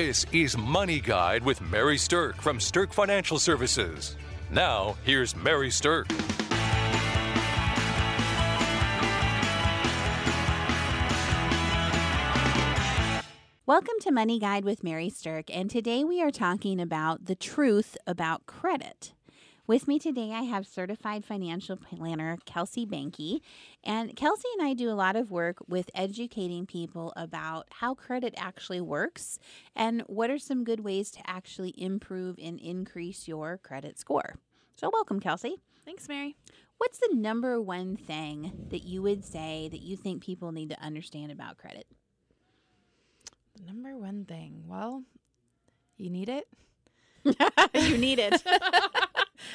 This is Money Guide with Mary Sterk from Sterk Financial Services. Now, here's Mary Sterk. Welcome to Money Guide with Mary Sterk, and today we are talking about the truth about credit. With me today, I have certified financial planner Kelsey Banky. And Kelsey and I do a lot of work with educating people about how credit actually works and what are some good ways to actually improve and increase your credit score. So, welcome, Kelsey. Thanks, Mary. What's the number one thing that you would say that you think people need to understand about credit? The number one thing. Well, you need it. you need it.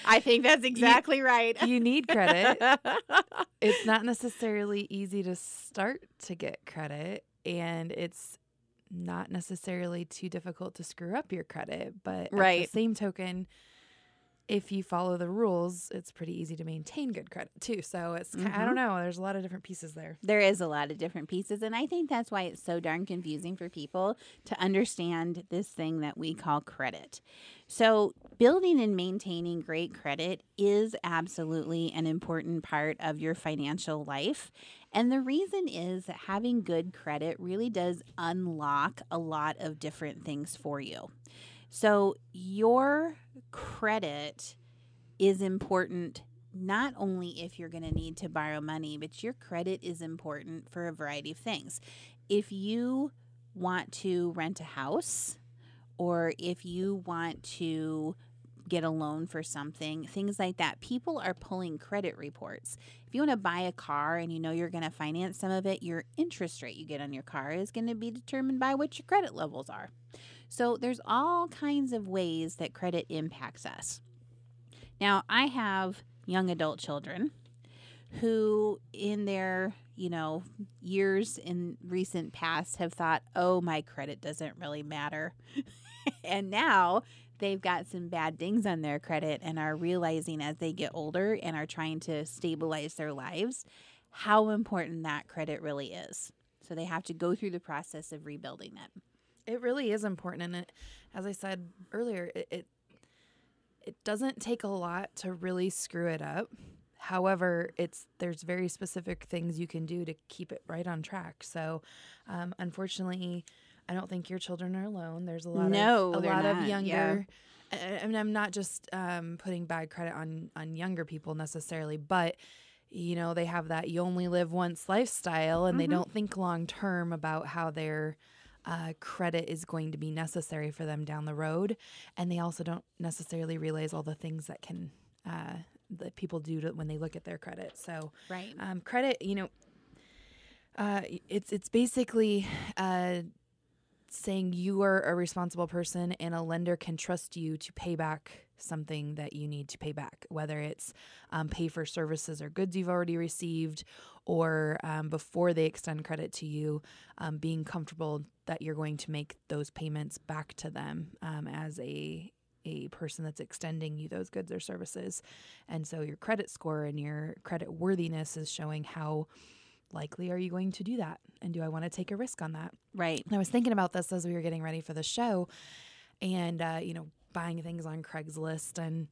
I think that's exactly you, right. You need credit. it's not necessarily easy to start to get credit, and it's not necessarily too difficult to screw up your credit. But right. at the same token, if you follow the rules, it's pretty easy to maintain good credit too. So it's mm-hmm. I don't know. There's a lot of different pieces there. There is a lot of different pieces, and I think that's why it's so darn confusing for people to understand this thing that we call credit. So building and maintaining great credit is absolutely an important part of your financial life. And the reason is that having good credit really does unlock a lot of different things for you. So, your credit is important not only if you're going to need to borrow money, but your credit is important for a variety of things. If you want to rent a house, or if you want to get a loan for something, things like that. People are pulling credit reports. If you want to buy a car and you know you're going to finance some of it, your interest rate you get on your car is going to be determined by what your credit levels are. So there's all kinds of ways that credit impacts us. Now, I have young adult children who in their, you know, years in recent past have thought, "Oh, my credit doesn't really matter." and now they've got some bad things on their credit and are realizing as they get older and are trying to stabilize their lives how important that credit really is. So they have to go through the process of rebuilding it. It really is important, and it, as I said earlier, it, it it doesn't take a lot to really screw it up. However, it's there's very specific things you can do to keep it right on track. So, um, unfortunately, I don't think your children are alone. There's a lot no, of a lot not. of younger. Yeah. I mean, I'm not just um, putting bad credit on on younger people necessarily, but you know they have that you only live once lifestyle, and mm-hmm. they don't think long term about how they're uh, credit is going to be necessary for them down the road, and they also don't necessarily realize all the things that can uh, that people do to, when they look at their credit. So, right, um, credit, you know, uh, it's it's basically uh, saying you are a responsible person and a lender can trust you to pay back something that you need to pay back, whether it's um, pay for services or goods you've already received, or um, before they extend credit to you, um, being comfortable that you're going to make those payments back to them um, as a a person that's extending you those goods or services. And so your credit score and your credit worthiness is showing how likely are you going to do that? And do I want to take a risk on that? Right. And I was thinking about this as we were getting ready for the show and, uh, you know, buying things on Craigslist and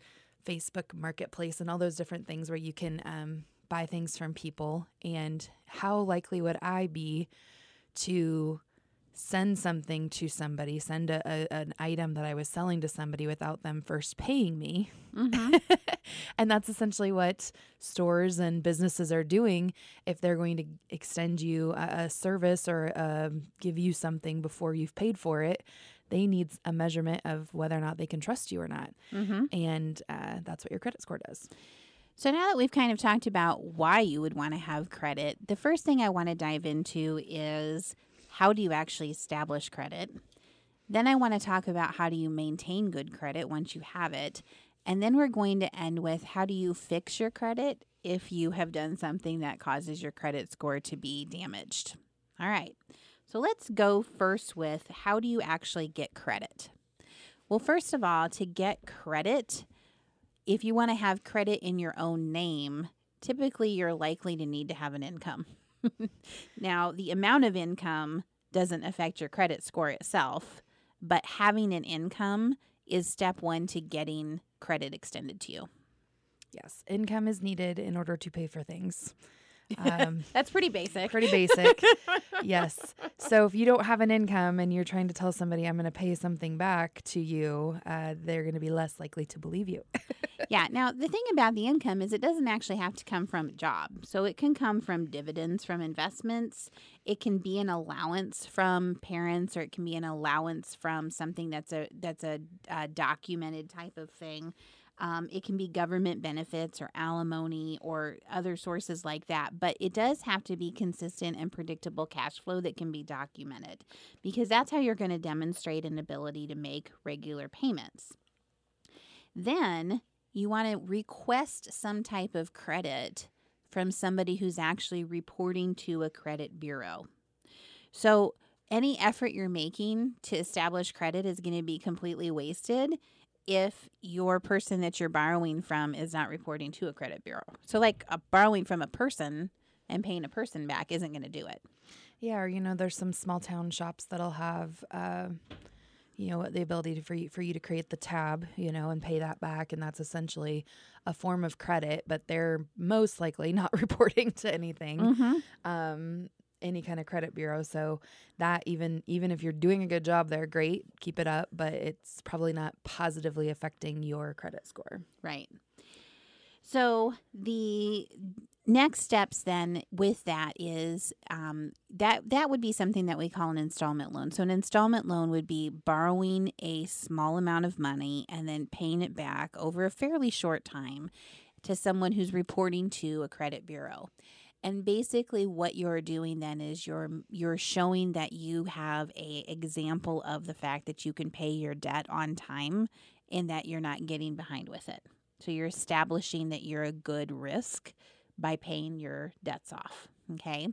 Facebook Marketplace and all those different things where you can um, buy things from people. And how likely would I be to send something to somebody, send a, a, an item that I was selling to somebody without them first paying me? Mm-hmm. and that's essentially what stores and businesses are doing if they're going to extend you a, a service or uh, give you something before you've paid for it they need a measurement of whether or not they can trust you or not. Mm-hmm. And uh, that's what your credit score does. So, now that we've kind of talked about why you would want to have credit, the first thing I want to dive into is how do you actually establish credit? Then I want to talk about how do you maintain good credit once you have it. And then we're going to end with how do you fix your credit if you have done something that causes your credit score to be damaged. All right. So let's go first with how do you actually get credit? Well, first of all, to get credit, if you want to have credit in your own name, typically you're likely to need to have an income. now, the amount of income doesn't affect your credit score itself, but having an income is step one to getting credit extended to you. Yes, income is needed in order to pay for things. Um, That's pretty basic. pretty basic. yes. So if you don't have an income and you're trying to tell somebody I'm going to pay something back to you, uh, they're going to be less likely to believe you. yeah. Now, the thing about the income is it doesn't actually have to come from a job. So it can come from dividends from investments. It can be an allowance from parents, or it can be an allowance from something that's a that's a, a documented type of thing. Um, it can be government benefits or alimony or other sources like that, but it does have to be consistent and predictable cash flow that can be documented because that's how you're going to demonstrate an ability to make regular payments. Then you want to request some type of credit from somebody who's actually reporting to a credit bureau. So, any effort you're making to establish credit is going to be completely wasted if your person that you're borrowing from is not reporting to a credit bureau. So, like a borrowing from a person and paying a person back isn't going to do it. Yeah, or you know, there's some small town shops that'll have, uh, you know, the ability to, for you for you to create the tab, you know, and pay that back, and that's essentially a form of credit. But they're most likely not reporting to anything. Mm-hmm. Um, any kind of credit bureau so that even even if you're doing a good job there great keep it up but it's probably not positively affecting your credit score Right. So the next steps then with that is um, that that would be something that we call an installment loan. So an installment loan would be borrowing a small amount of money and then paying it back over a fairly short time to someone who's reporting to a credit bureau. And basically what you're doing then is you're you're showing that you have a example of the fact that you can pay your debt on time and that you're not getting behind with it. So you're establishing that you're a good risk by paying your debts off. Okay.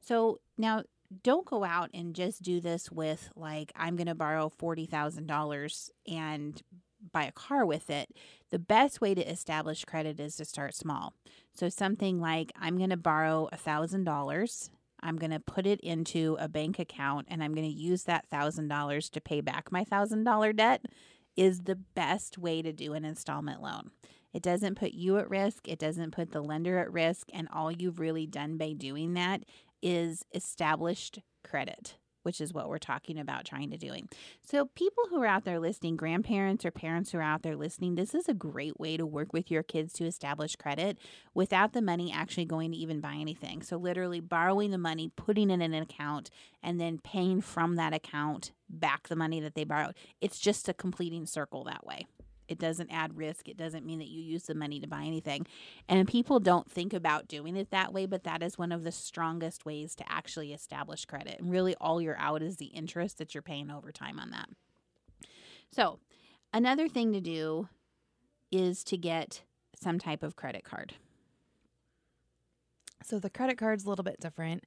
So now don't go out and just do this with, like, I'm going to borrow $40,000 and buy a car with it. The best way to establish credit is to start small. So something like, I'm going to borrow a $1,000. I'm going to put it into a bank account and I'm going to use that $1,000 to pay back my $1,000 debt is the best way to do an installment loan. It doesn't put you at risk, it doesn't put the lender at risk, and all you've really done by doing that is established credit, which is what we're talking about trying to doing. So people who are out there listening, grandparents or parents who are out there listening, this is a great way to work with your kids to establish credit without the money actually going to even buy anything. So literally borrowing the money, putting it in an account, and then paying from that account back the money that they borrowed. It's just a completing circle that way. It doesn't add risk. It doesn't mean that you use the money to buy anything. And people don't think about doing it that way, but that is one of the strongest ways to actually establish credit. And really, all you're out is the interest that you're paying over time on that. So, another thing to do is to get some type of credit card. So the credit card's a little bit different.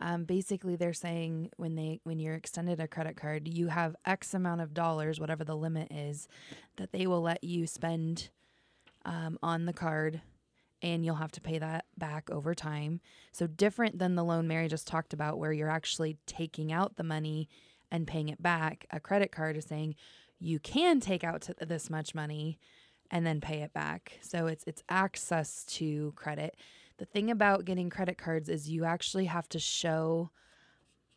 Um, basically, they're saying when they when you're extended a credit card, you have X amount of dollars, whatever the limit is, that they will let you spend um, on the card, and you'll have to pay that back over time. So different than the loan Mary just talked about, where you're actually taking out the money and paying it back. A credit card is saying you can take out this much money and then pay it back. So it's it's access to credit. The thing about getting credit cards is you actually have to show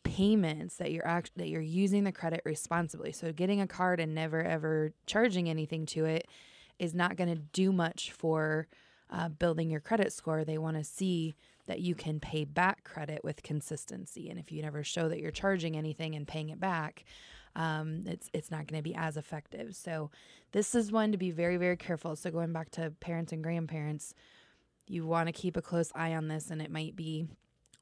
payments that you're act- that you're using the credit responsibly. So getting a card and never ever charging anything to it is not going to do much for uh, building your credit score. They want to see that you can pay back credit with consistency, and if you never show that you're charging anything and paying it back, um, it's it's not going to be as effective. So this is one to be very very careful. So going back to parents and grandparents, you want to keep a close eye on this, and it might be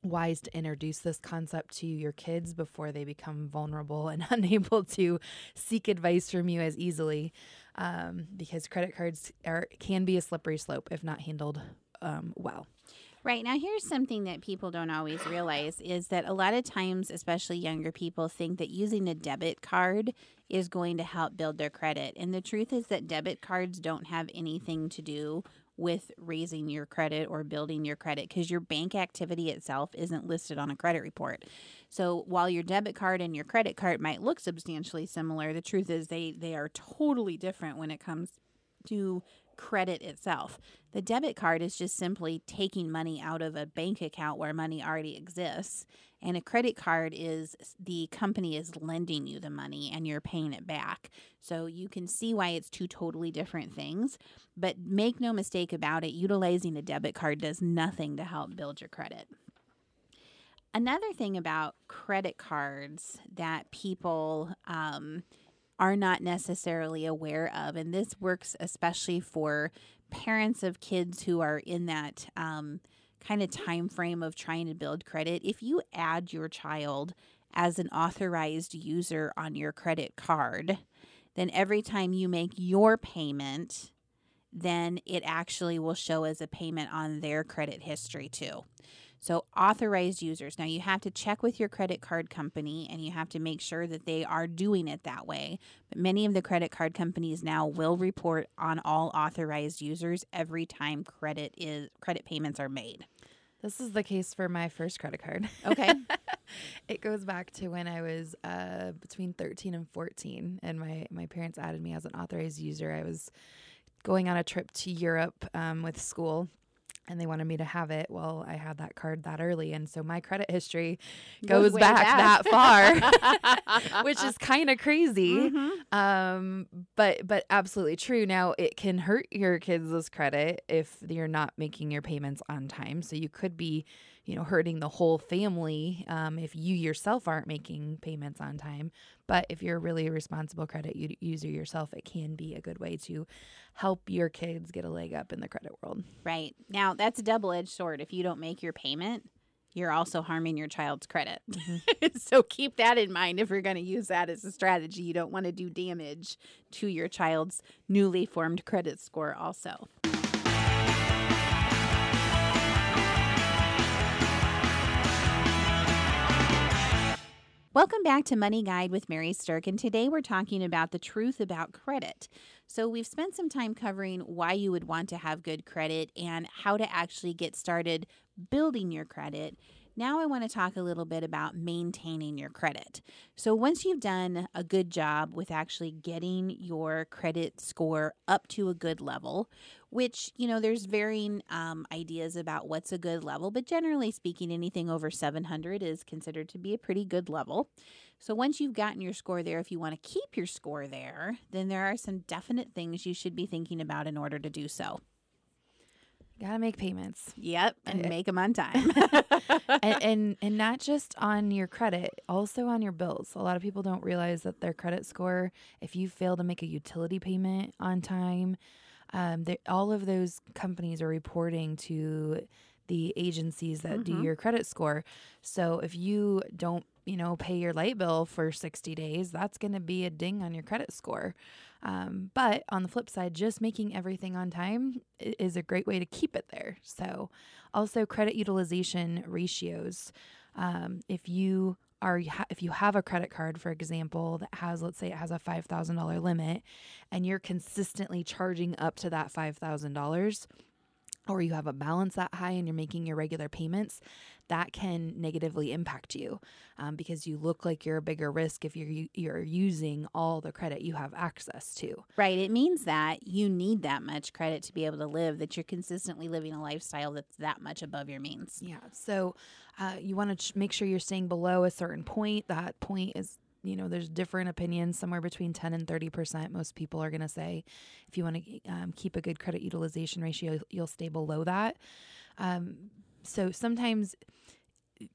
wise to introduce this concept to your kids before they become vulnerable and unable to seek advice from you as easily, um, because credit cards are can be a slippery slope if not handled um, well. Right. Now, here's something that people don't always realize is that a lot of times, especially younger people, think that using a debit card is going to help build their credit. And the truth is that debit cards don't have anything to do with raising your credit or building your credit because your bank activity itself isn't listed on a credit report. So while your debit card and your credit card might look substantially similar, the truth is they they are totally different when it comes to credit itself. The debit card is just simply taking money out of a bank account where money already exists. And a credit card is the company is lending you the money and you're paying it back. So you can see why it's two totally different things. But make no mistake about it, utilizing a debit card does nothing to help build your credit. Another thing about credit cards that people um, are not necessarily aware of. And this works especially for parents of kids who are in that um, kind of time frame of trying to build credit. If you add your child as an authorized user on your credit card, then every time you make your payment, then it actually will show as a payment on their credit history too. So, authorized users. Now, you have to check with your credit card company and you have to make sure that they are doing it that way. But many of the credit card companies now will report on all authorized users every time credit is credit payments are made. This is the case for my first credit card. Okay. it goes back to when I was uh, between 13 and 14, and my, my parents added me as an authorized user. I was going on a trip to Europe um, with school and they wanted me to have it. Well, I had that card that early, and so my credit history goes, goes back, back, that far, which is kind of crazy. Mm-hmm. Um, but but absolutely true. Now it can hurt your kids' credit if you're not making your payments on time. So you could be you know, hurting the whole family um, if you yourself aren't making payments on time. But if you're really a responsible credit user yourself, it can be a good way to help your kids get a leg up in the credit world. Right. Now, that's a double edged sword. If you don't make your payment, you're also harming your child's credit. Mm-hmm. so keep that in mind if you're going to use that as a strategy. You don't want to do damage to your child's newly formed credit score, also. Welcome back to Money Guide with Mary Sterk, and today we're talking about the truth about credit. So, we've spent some time covering why you would want to have good credit and how to actually get started building your credit. Now, I want to talk a little bit about maintaining your credit. So, once you've done a good job with actually getting your credit score up to a good level, which, you know, there's varying um, ideas about what's a good level, but generally speaking, anything over 700 is considered to be a pretty good level. So, once you've gotten your score there, if you want to keep your score there, then there are some definite things you should be thinking about in order to do so. Gotta make payments. Yep, and make them on time. and, and, and not just on your credit, also on your bills. A lot of people don't realize that their credit score, if you fail to make a utility payment on time, um, all of those companies are reporting to the agencies that mm-hmm. do your credit score. So if you don't, you know, pay your light bill for 60 days, that's going to be a ding on your credit score. Um, but on the flip side, just making everything on time is a great way to keep it there. So, also credit utilization ratios. Um, if you are if you have a credit card for example that has let's say it has a $5000 limit and you're consistently charging up to that $5000 or you have a balance that high and you're making your regular payments, that can negatively impact you um, because you look like you're a bigger risk if you're you're using all the credit you have access to. Right. It means that you need that much credit to be able to live. That you're consistently living a lifestyle that's that much above your means. Yeah. So uh, you want to ch- make sure you're staying below a certain point. That point is you know there's different opinions somewhere between 10 and 30 percent most people are going to say if you want to um, keep a good credit utilization ratio you'll stay below that um, so sometimes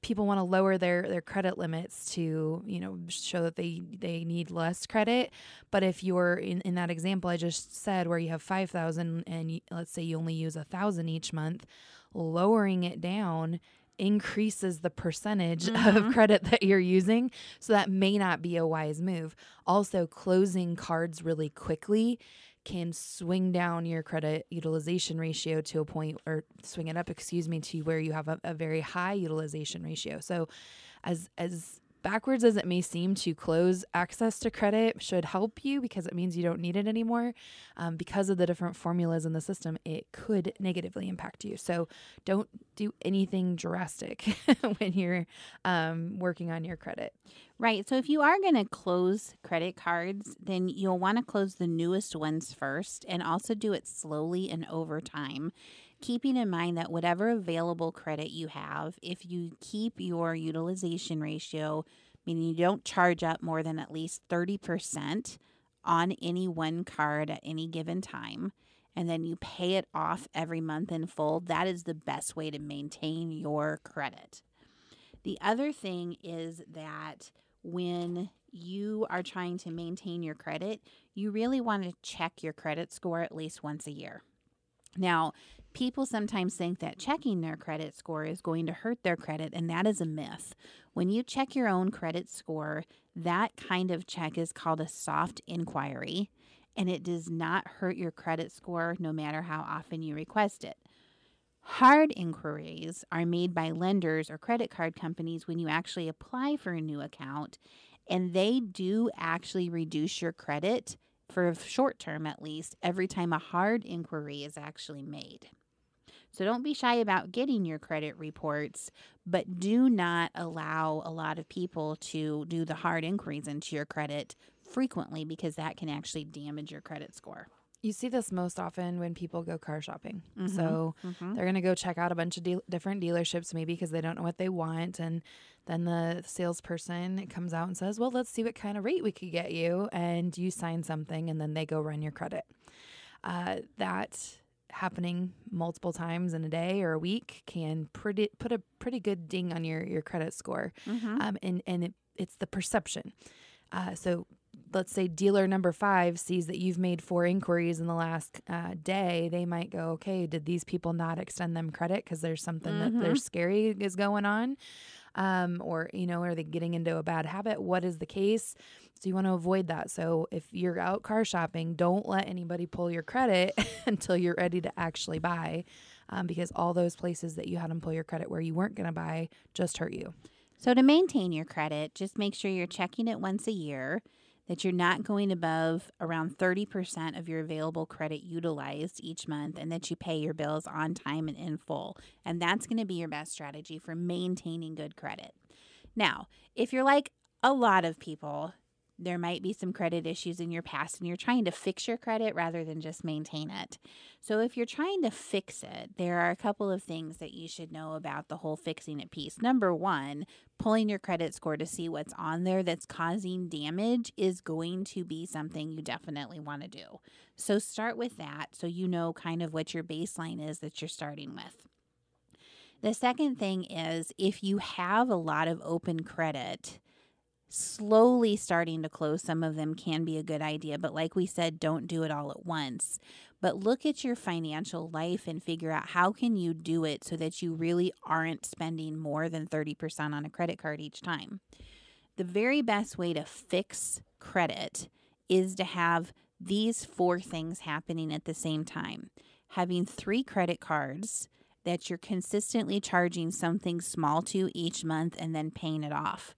people want to lower their their credit limits to you know show that they they need less credit but if you're in, in that example i just said where you have 5000 and you, let's say you only use a thousand each month lowering it down increases the percentage mm-hmm. of credit that you're using. So that may not be a wise move. Also, closing cards really quickly can swing down your credit utilization ratio to a point or swing it up, excuse me, to where you have a, a very high utilization ratio. So as as backwards as it may seem to close access to credit should help you because it means you don't need it anymore. Um, because of the different formulas in the system, it could negatively impact you. So don't do anything drastic when you're um, working on your credit. Right. So if you are going to close credit cards, then you'll want to close the newest ones first and also do it slowly and over time keeping in mind that whatever available credit you have, if you keep your utilization ratio, meaning you don't charge up more than at least 30% on any one card at any given time, and then you pay it off every month in full, that is the best way to maintain your credit. The other thing is that when you are trying to maintain your credit, you really want to check your credit score at least once a year. Now, people sometimes think that checking their credit score is going to hurt their credit, and that is a myth. When you check your own credit score, that kind of check is called a soft inquiry, and it does not hurt your credit score no matter how often you request it. Hard inquiries are made by lenders or credit card companies when you actually apply for a new account, and they do actually reduce your credit for a short term at least every time a hard inquiry is actually made. So don't be shy about getting your credit reports, but do not allow a lot of people to do the hard inquiries into your credit frequently because that can actually damage your credit score. You see this most often when people go car shopping. Mm-hmm. So mm-hmm. they're going to go check out a bunch of de- different dealerships, maybe because they don't know what they want. And then the salesperson comes out and says, Well, let's see what kind of rate we could get you. And you sign something, and then they go run your credit. Uh, that happening multiple times in a day or a week can pretty put a pretty good ding on your your credit score, mm-hmm. um, and and it, it's the perception. Uh, so let's say dealer number five sees that you've made four inquiries in the last uh, day, they might go, okay, did these people not extend them credit because there's something mm-hmm. that there's scary is going on? Um, or, you know, are they getting into a bad habit? What is the case? So you want to avoid that. So if you're out car shopping, don't let anybody pull your credit until you're ready to actually buy, um, because all those places that you had them pull your credit where you weren't going to buy just hurt you. So to maintain your credit, just make sure you're checking it once a year that you're not going above around 30% of your available credit utilized each month and that you pay your bills on time and in full. And that's going to be your best strategy for maintaining good credit. Now, if you're like a lot of people, there might be some credit issues in your past and you're trying to fix your credit rather than just maintain it. So, if you're trying to fix it, there are a couple of things that you should know about the whole fixing it piece. Number one, pulling your credit score to see what's on there that's causing damage is going to be something you definitely want to do. So, start with that so you know kind of what your baseline is that you're starting with. The second thing is if you have a lot of open credit, slowly starting to close some of them can be a good idea. But like we said, don't do it all at once. But look at your financial life and figure out how can you do it so that you really aren't spending more than 30% on a credit card each time. The very best way to fix credit is to have these four things happening at the same time. Having three credit cards that you're consistently charging something small to each month and then paying it off.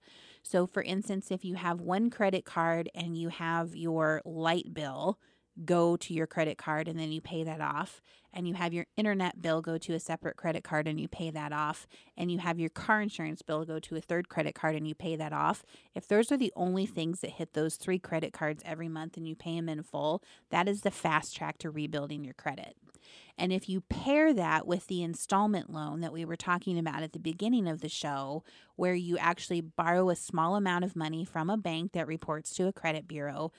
So, for instance, if you have one credit card and you have your light bill go to your credit card and then you pay that off, and you have your internet bill go to a separate credit card and you pay that off, and you have your car insurance bill go to a third credit card and you pay that off, if those are the only things that hit those three credit cards every month and you pay them in full, that is the fast track to rebuilding your credit. And if you pair that with the installment loan that we were talking about at the beginning of the show, where you actually borrow a small amount of money from a bank that reports to a credit bureau,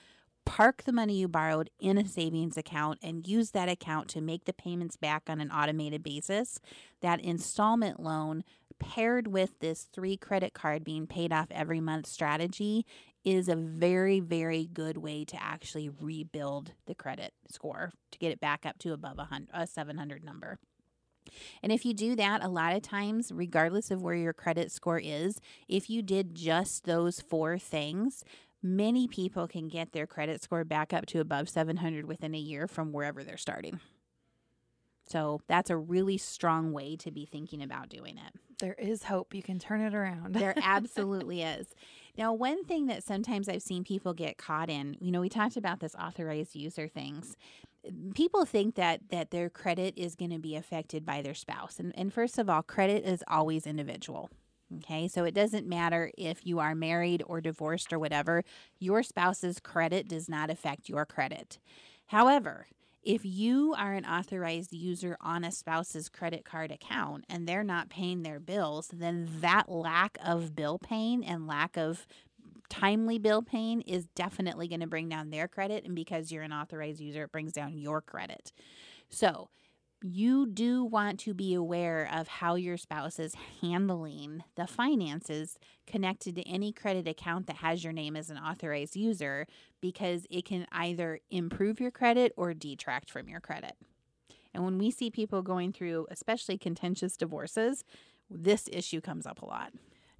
park the money you borrowed in a savings account and use that account to make the payments back on an automated basis, that installment loan paired with this three credit card being paid off every month strategy is a very, very good way to actually rebuild the credit score to get it back up to above a, hundred, a 700 number. And if you do that, a lot of times, regardless of where your credit score is, if you did just those four things, many people can get their credit score back up to above 700 within a year from wherever they're starting. So that's a really strong way to be thinking about doing it. There is hope. You can turn it around. there absolutely is. Now, one thing that sometimes I've seen people get caught in, you know, we talked about this authorized user things. Mm, people think that that their credit is going to be affected by their spouse. And, and first of all, credit is always individual. Okay, so it doesn't matter if you are married or divorced or whatever, your spouse's credit does not affect your credit. However, if you are an authorized user on a spouse's credit card account and they're not paying their bills, then that lack of bill paying and lack of timely bill paying is definitely going to bring down their credit. And because you're an authorized user, it brings down your credit. So, you do want to be aware of how your spouse is handling the finances connected to any credit account that has your name as an authorized user because it can either improve your credit or detract from your credit. And when we see people going through, especially contentious divorces, this issue comes up a lot.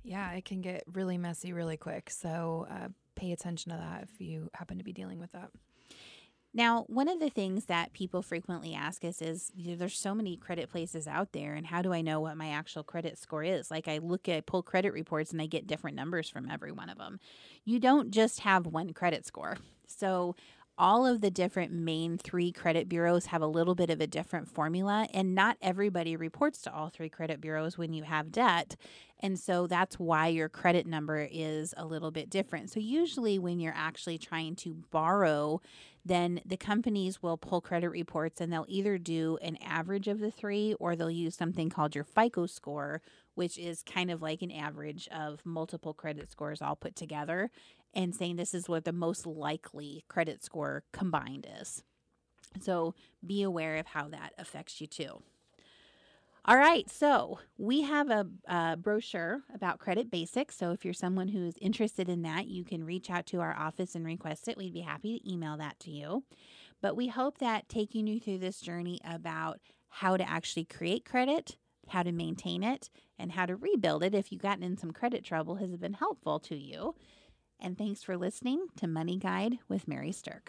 Yeah, it can get really messy really quick. So uh, pay attention to that if you happen to be dealing with that. Now, one of the things that people frequently ask us is you know, there's so many credit places out there, and how do I know what my actual credit score is? Like, I look at pull credit reports and I get different numbers from every one of them. You don't just have one credit score. So, all of the different main three credit bureaus have a little bit of a different formula, and not everybody reports to all three credit bureaus when you have debt. And so that's why your credit number is a little bit different. So, usually, when you're actually trying to borrow, then the companies will pull credit reports and they'll either do an average of the three or they'll use something called your FICO score, which is kind of like an average of multiple credit scores all put together and saying this is what the most likely credit score combined is. So be aware of how that affects you too. All right, so we have a, a, brochure about credit basics. So if you're someone who's interested in that, you can reach out to our office and request it. We'd be happy to email that to you. But we hope that taking you through this journey about how to actually create credit, how to maintain it, and how to rebuild it if you've gotten in some credit trouble has been helpful to you. And thanks for listening to Money Guide with Mary Sterk